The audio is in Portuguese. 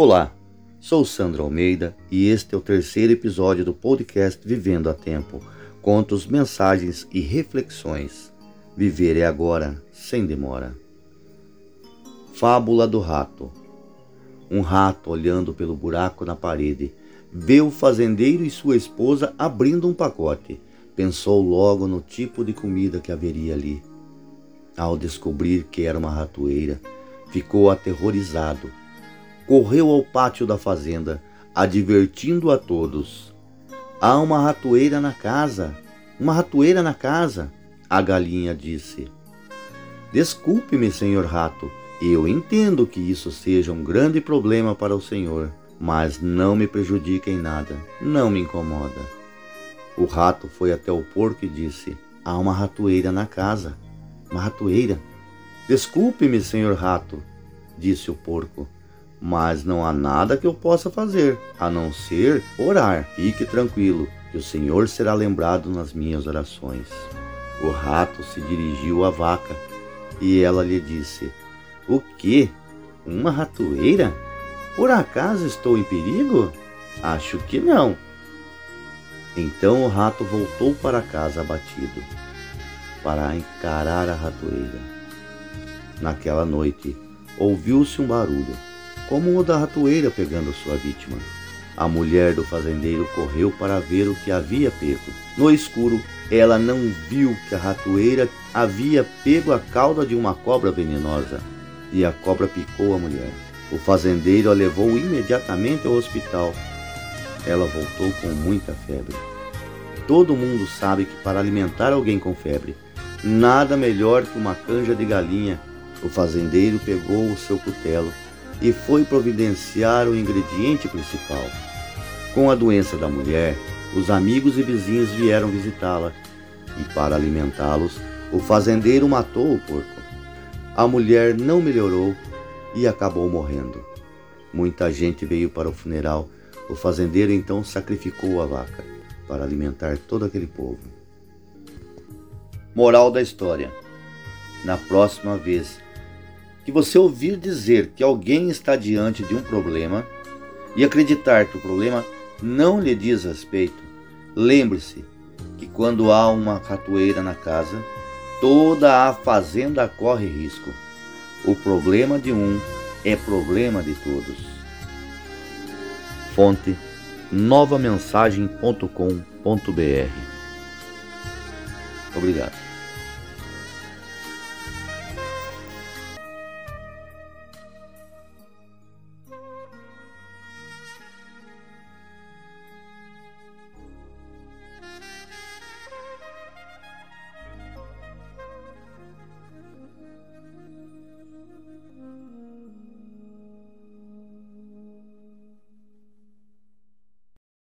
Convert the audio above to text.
Olá, sou Sandro Almeida e este é o terceiro episódio do podcast Vivendo a Tempo. Contos, mensagens e reflexões. Viver é agora, sem demora. Fábula do Rato. Um rato, olhando pelo buraco na parede, vê o fazendeiro e sua esposa abrindo um pacote. Pensou logo no tipo de comida que haveria ali. Ao descobrir que era uma ratoeira, ficou aterrorizado correu ao pátio da fazenda, advertindo a todos: Há uma ratoeira na casa, uma ratoeira na casa. A galinha disse: Desculpe-me, senhor rato, eu entendo que isso seja um grande problema para o senhor, mas não me prejudica em nada, não me incomoda. O rato foi até o porco e disse: Há uma ratoeira na casa. Uma ratoeira? Desculpe-me, senhor rato, disse o porco mas não há nada que eu possa fazer, a não ser orar. Fique tranquilo, que o Senhor será lembrado nas minhas orações. O rato se dirigiu à vaca e ela lhe disse: O que? Uma ratoeira? Por acaso estou em perigo? Acho que não. Então o rato voltou para casa abatido, para encarar a ratoeira. Naquela noite, ouviu-se um barulho como o da ratoeira pegando sua vítima. A mulher do fazendeiro correu para ver o que havia pego. No escuro, ela não viu que a ratoeira havia pego a cauda de uma cobra venenosa e a cobra picou a mulher. O fazendeiro a levou imediatamente ao hospital. Ela voltou com muita febre. Todo mundo sabe que para alimentar alguém com febre, nada melhor que uma canja de galinha. O fazendeiro pegou o seu cutelo e foi providenciar o ingrediente principal. Com a doença da mulher, os amigos e vizinhos vieram visitá-la e, para alimentá-los, o fazendeiro matou o porco. A mulher não melhorou e acabou morrendo. Muita gente veio para o funeral. O fazendeiro então sacrificou a vaca para alimentar todo aquele povo. Moral da história: Na próxima vez que você ouvir dizer que alguém está diante de um problema e acreditar que o problema não lhe diz respeito, lembre-se que quando há uma ratoeira na casa, toda a fazenda corre risco. O problema de um é problema de todos. Fonte novamensagem.com.br Obrigado.